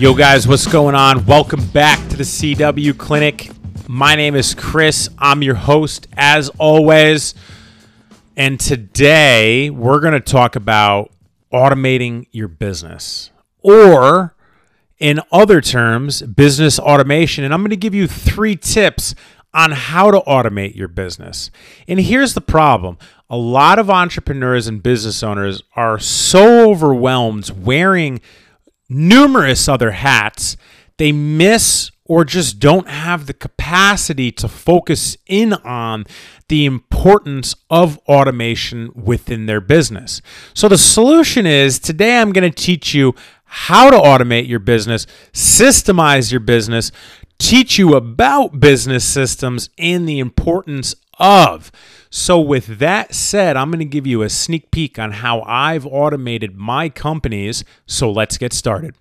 Yo, guys, what's going on? Welcome back to the CW Clinic. My name is Chris. I'm your host, as always. And today we're going to talk about automating your business, or in other terms, business automation. And I'm going to give you three tips on how to automate your business. And here's the problem a lot of entrepreneurs and business owners are so overwhelmed wearing numerous other hats, they miss or just don't have the capacity to focus in on the importance of automation within their business. So, the solution is today I'm going to teach you how to automate your business, systemize your business, teach you about business systems and the importance of. So, with that said, I'm going to give you a sneak peek on how I've automated my companies. So, let's get started.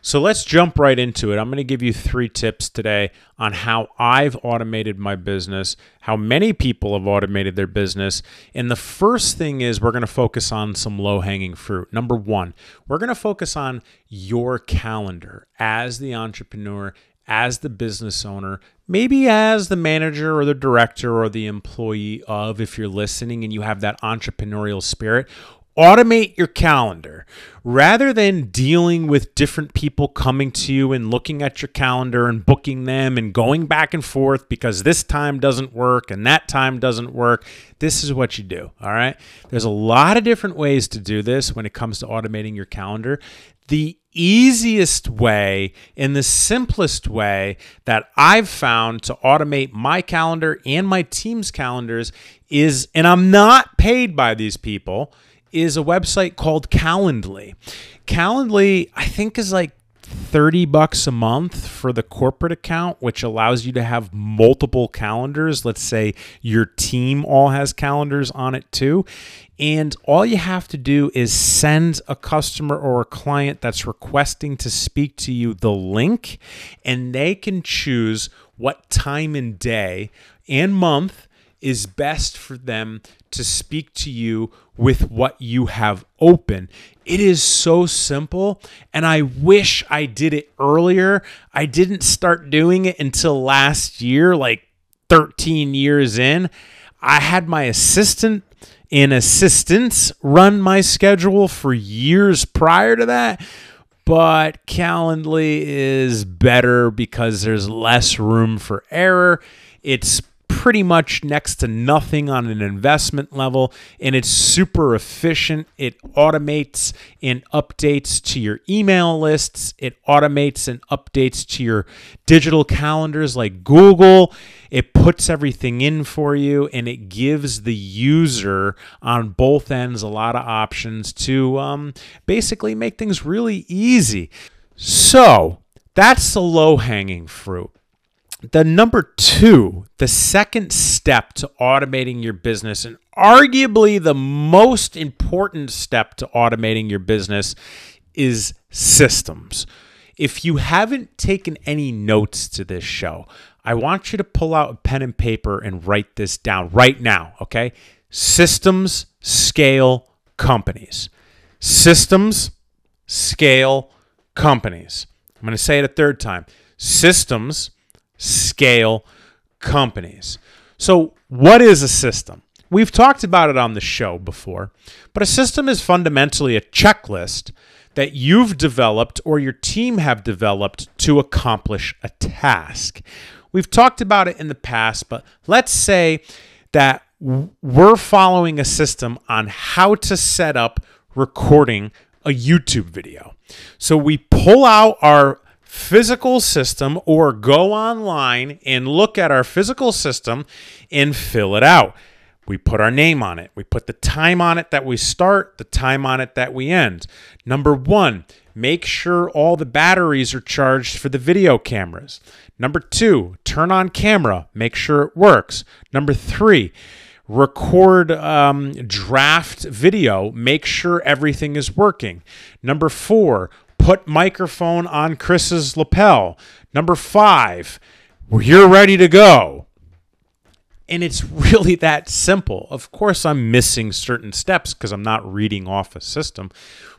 So, let's jump right into it. I'm going to give you three tips today on how I've automated my business, how many people have automated their business. And the first thing is we're going to focus on some low hanging fruit. Number one, we're going to focus on your calendar as the entrepreneur as the business owner, maybe as the manager or the director or the employee of, if you're listening and you have that entrepreneurial spirit, automate your calendar. Rather than dealing with different people coming to you and looking at your calendar and booking them and going back and forth because this time doesn't work and that time doesn't work this is what you do all right? There's a lot of different ways to do this when it comes to automating your calendar. The easiest way and the simplest way that I've found to automate my calendar and my team's calendars is, and I'm not paid by these people, is a website called Calendly. Calendly, I think, is like 30 bucks a month for the corporate account, which allows you to have multiple calendars. Let's say your team all has calendars on it too. And all you have to do is send a customer or a client that's requesting to speak to you the link, and they can choose what time and day and month is best for them to speak to you with what you have open. It is so simple, and I wish I did it earlier. I didn't start doing it until last year, like 13 years in. I had my assistant in assistants run my schedule for years prior to that. But Calendly is better because there's less room for error. It's pretty much next to nothing on an investment level, and it's super efficient. It automates and updates to your email lists, it automates and updates to your digital calendars like Google. It puts everything in for you, and it gives the user on both ends a lot of options to um, basically make things really easy. So, that's the low hanging fruit. The number two, the second step to automating your business, and arguably the most important step to automating your business, is systems. If you haven't taken any notes to this show, I want you to pull out a pen and paper and write this down right now, okay? Systems scale companies. Systems scale companies. I'm going to say it a third time. Systems scale companies. So, what is a system? We've talked about it on the show before, but a system is fundamentally a checklist that you've developed or your team have developed to accomplish a task. We've talked about it in the past, but let's say that we're following a system on how to set up recording a YouTube video. So we pull out our physical system or go online and look at our physical system and fill it out. we put our name on it. We put the time on it that we start, the time on it that we end. Number one, make sure all the batteries are charged for the video cameras. Number two, turn on camera, make sure it works. Number three, record um, draft video, make sure everything is working. Number four, put microphone on Chris's lapel. Number five, you're ready to go. And it's really that simple. Of course, I'm missing certain steps because I'm not reading off a system.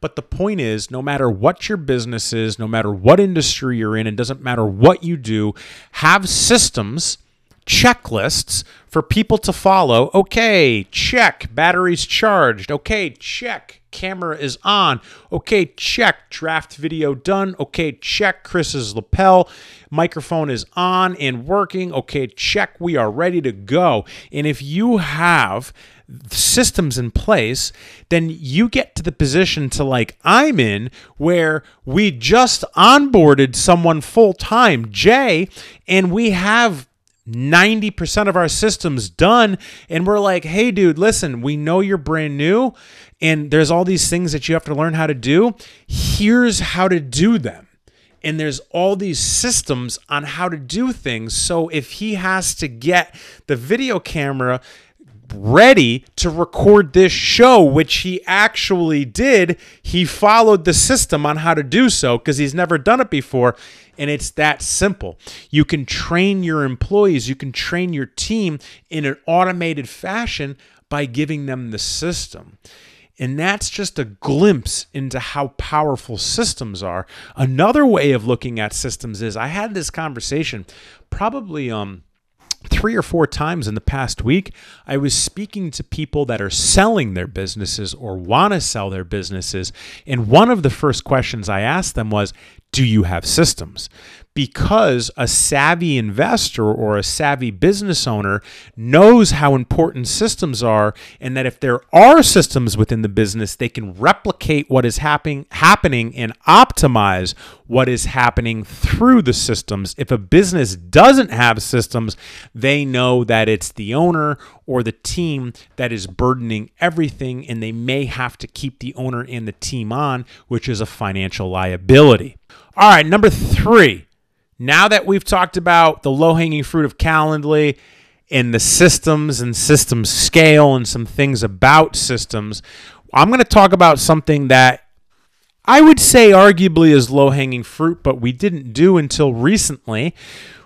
But the point is, no matter what your business is, no matter what industry you're in, it doesn't matter what you do, have systems, checklists for people to follow. Okay, check, batteries charged. Okay, check, camera is on. Okay, check, draft video done. Okay, check, Chris's lapel microphone is on and working. Okay, check, we are ready to go. And if you have systems in place, then you get to the position to like I'm in where we just onboarded someone full time, Jay, and we have 90% of our systems done and we're like, "Hey dude, listen, we know you're brand new and there's all these things that you have to learn how to do. Here's how to do them." and there's all these systems on how to do things. So if he has to get the video camera ready to record this show, which he actually did. He followed the system on how to do so because he's never done it before. And it's that simple. You can train your employees, you can train your team in an automated fashion by giving them the system. And that's just a glimpse into how powerful systems are. Another way of looking at systems is I had this conversation probably um three or four times in the past week, I was speaking to people that are selling their businesses or want to sell their businesses. And one of the first questions I asked them was, Do you have systems? Because a savvy investor or a savvy business owner knows how important systems are and that if there are systems within the business they can replicate what is happening happening and optimize what is happening through the systems. If a business doesn't have systems they know that it's the owner or the team that is burdening everything and they may have to keep the owner and the team on which is a financial liability. All right number 3 now that we've talked about the low hanging fruit of Calendly and the systems and system scale and some things about systems, I'm going to talk about something that I would say arguably is low hanging fruit, but we didn't do until recently,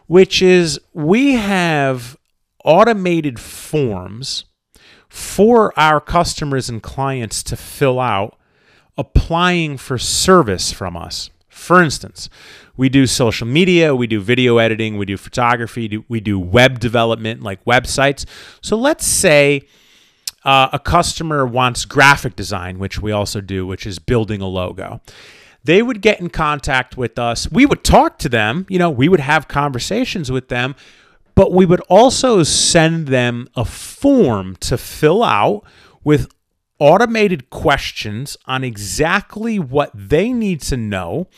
which is we have automated forms for our customers and clients to fill out applying for service from us. For instance, we do social media, we do video editing, we do photography, we do web development like websites. So let's say uh, a customer wants graphic design, which we also do, which is building a logo. They would get in contact with us. We would talk to them, you know, we would have conversations with them, but we would also send them a form to fill out with automated questions on exactly what they need to know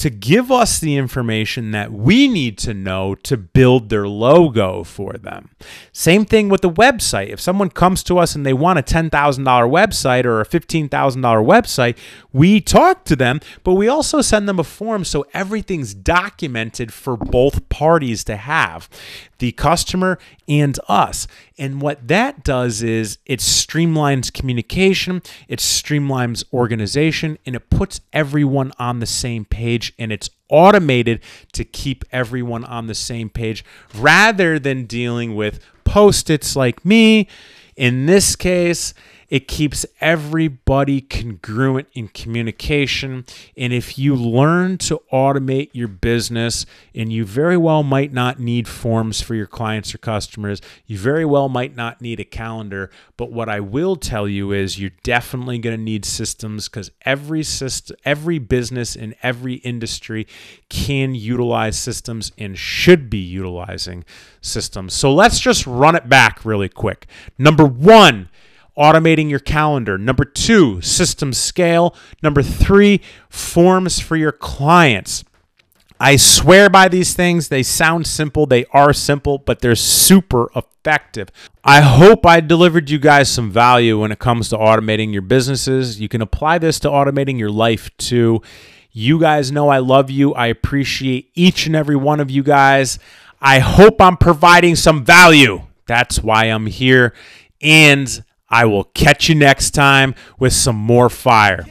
to give us the information that we need to know to build their logo for them. Same thing with the website. If someone comes to us and they want a $10,000 website or a $15,000 website, we talk to them, but we also send them a form so everything's documented for both parties to have the customer and us. And what that does is it streamlines communication, it streamlines organization, and it puts everyone on the same page and it's automated to keep everyone on the same page rather than dealing with post its like me. In this case, it keeps everybody congruent in communication. And if you learn to automate your business, and you very well might not need forms for your clients or customers, you very well might not need a calendar. But what I will tell you is you're definitely going to need systems because every system, every business in every industry can utilize systems and should be utilizing systems. So let's just run it back really quick. Number one, automating your calendar. Number two, system scale. Number three, forms for your clients. I swear by these things. They sound simple, they are simple, but they're super effective. I hope I delivered you guys some value when it comes to automating your businesses. You can apply this to automating your life too. You guys know I love you. I appreciate each and every one of you guys. I hope I'm providing some value. That's why I'm here. And I will catch you next time with some more fire.